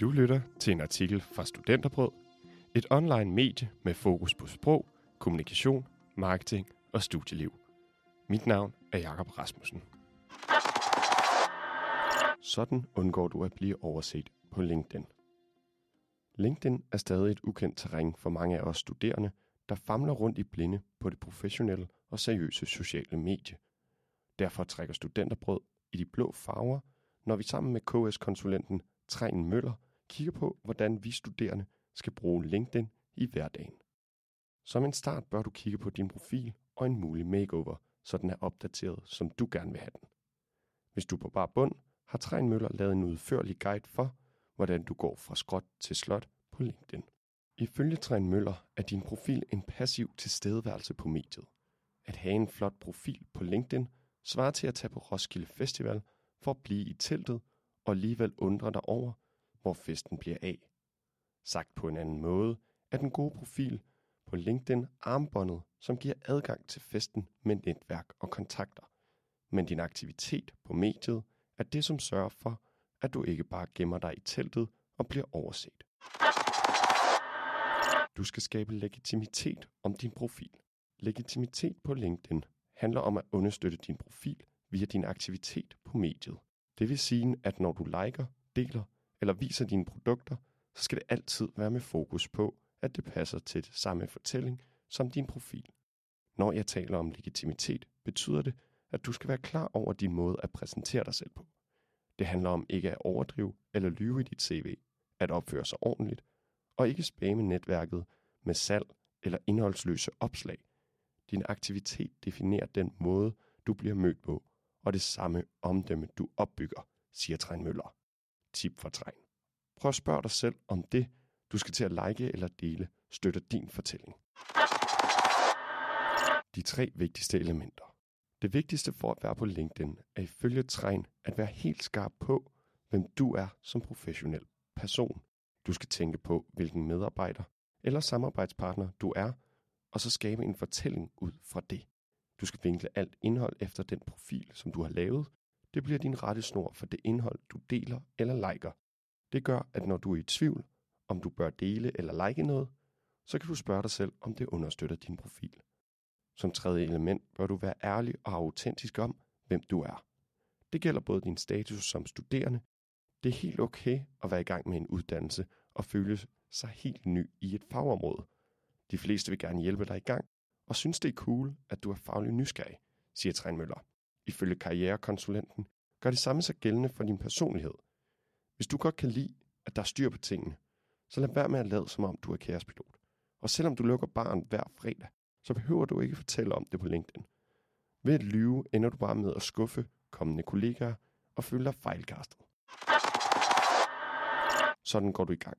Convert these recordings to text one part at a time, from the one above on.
Du lytter til en artikel fra Studenterbrød, et online medie med fokus på sprog, kommunikation, marketing og studieliv. Mit navn er Jakob Rasmussen. Sådan undgår du at blive overset på LinkedIn. LinkedIn er stadig et ukendt terræn for mange af os studerende, der famler rundt i blinde på det professionelle og seriøse sociale medie. Derfor trækker Studenterbrød i de blå farver, når vi sammen med KS-konsulenten Trængen Møller kigger på, hvordan vi studerende skal bruge LinkedIn i hverdagen. Som en start bør du kigge på din profil og en mulig makeover, så den er opdateret, som du gerne vil have den. Hvis du på bare bund, har Træn Møller lavet en udførlig guide for, hvordan du går fra skråt til slot på LinkedIn. Ifølge Træn Møller er din profil en passiv tilstedeværelse på mediet. At have en flot profil på LinkedIn svarer til at tage på Roskilde Festival for at blive i teltet og alligevel undrer dig over, hvor festen bliver af. Sagt på en anden måde, er den gode profil på LinkedIn armbåndet, som giver adgang til festen med netværk og kontakter. Men din aktivitet på mediet er det, som sørger for, at du ikke bare gemmer dig i teltet og bliver overset. Du skal skabe legitimitet om din profil. Legitimitet på LinkedIn handler om at understøtte din profil via din aktivitet på mediet. Det vil sige, at når du liker, deler eller viser dine produkter, så skal det altid være med fokus på, at det passer til det samme fortælling som din profil. Når jeg taler om legitimitet, betyder det, at du skal være klar over din måde at præsentere dig selv på. Det handler om ikke at overdrive eller lyve i dit CV, at opføre sig ordentligt, og ikke spamme netværket med salg eller indholdsløse opslag. Din aktivitet definerer den måde, du bliver mødt på, og det samme omdømme, du opbygger, siger Træn Møller. Tip for Træn. Prøv at spørge dig selv, om det, du skal til at like eller dele, støtter din fortælling. De tre vigtigste elementer. Det vigtigste for at være på LinkedIn er ifølge Træn at være helt skarp på, hvem du er som professionel person. Du skal tænke på, hvilken medarbejder eller samarbejdspartner du er, og så skabe en fortælling ud fra det. Du skal vinkle alt indhold efter den profil, som du har lavet. Det bliver din rette snor for det indhold, du deler eller liker. Det gør, at når du er i tvivl, om du bør dele eller like noget, så kan du spørge dig selv, om det understøtter din profil. Som tredje element bør du være ærlig og autentisk om, hvem du er. Det gælder både din status som studerende. Det er helt okay at være i gang med en uddannelse og føle sig helt ny i et fagområde. De fleste vil gerne hjælpe dig i gang, og synes det er cool, at du er faglig nysgerrig, siger Træn Møller. Ifølge karrierekonsulenten gør det samme sig gældende for din personlighed. Hvis du godt kan lide, at der er styr på tingene, så lad være med at lade som om du er kærespilot. Og selvom du lukker barn hver fredag, så behøver du ikke fortælle om det på LinkedIn. Ved at lyve ender du bare med at skuffe kommende kollegaer og føle dig fejlkastet. Sådan går du i gang.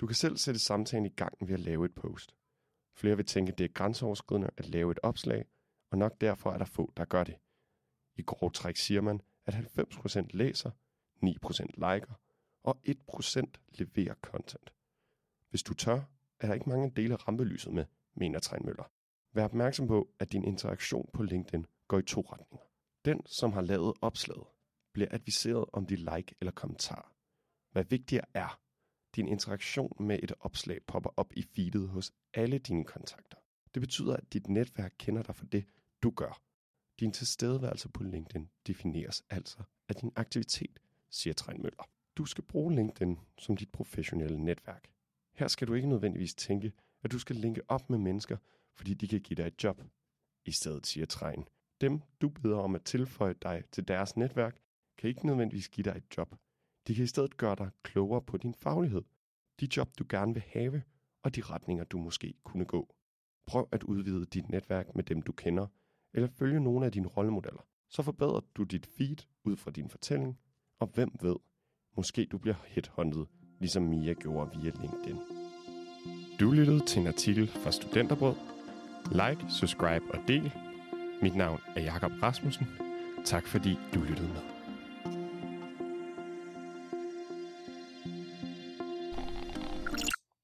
Du kan selv sætte samtalen i gang ved at lave et post. Flere vil tænke, at det er grænseoverskridende at lave et opslag, og nok derfor er der få, der gør det. I grov træk siger man, at 90% læser, 9% liker, og 1% leverer content. Hvis du tør, er der ikke mange dele rampelyset med, mener Trænmøller. Vær opmærksom på, at din interaktion på LinkedIn går i to retninger. Den, som har lavet opslaget, bliver adviseret om de like eller kommentar. Hvad vigtigere er, din interaktion med et opslag popper op i feedet hos alle dine kontakter. Det betyder, at dit netværk kender dig for det, du gør. Din tilstedeværelse på LinkedIn defineres altså af din aktivitet, siger Træn Møller. Du skal bruge LinkedIn som dit professionelle netværk. Her skal du ikke nødvendigvis tænke, at du skal linke op med mennesker, fordi de kan give dig et job. I stedet siger Træn, dem du beder om at tilføje dig til deres netværk, kan ikke nødvendigvis give dig et job. De kan i stedet gøre dig klogere på din faglighed, de job du gerne vil have, og de retninger du måske kunne gå. Prøv at udvide dit netværk med dem du kender, eller følge nogle af dine rollemodeller. Så forbedrer du dit feed ud fra din fortælling, og hvem ved, måske du bliver headhunted, ligesom Mia gjorde via LinkedIn. Du lyttede til en artikel fra Studenterbrød. Like, subscribe og del. Mit navn er Jakob Rasmussen. Tak fordi du lyttede med.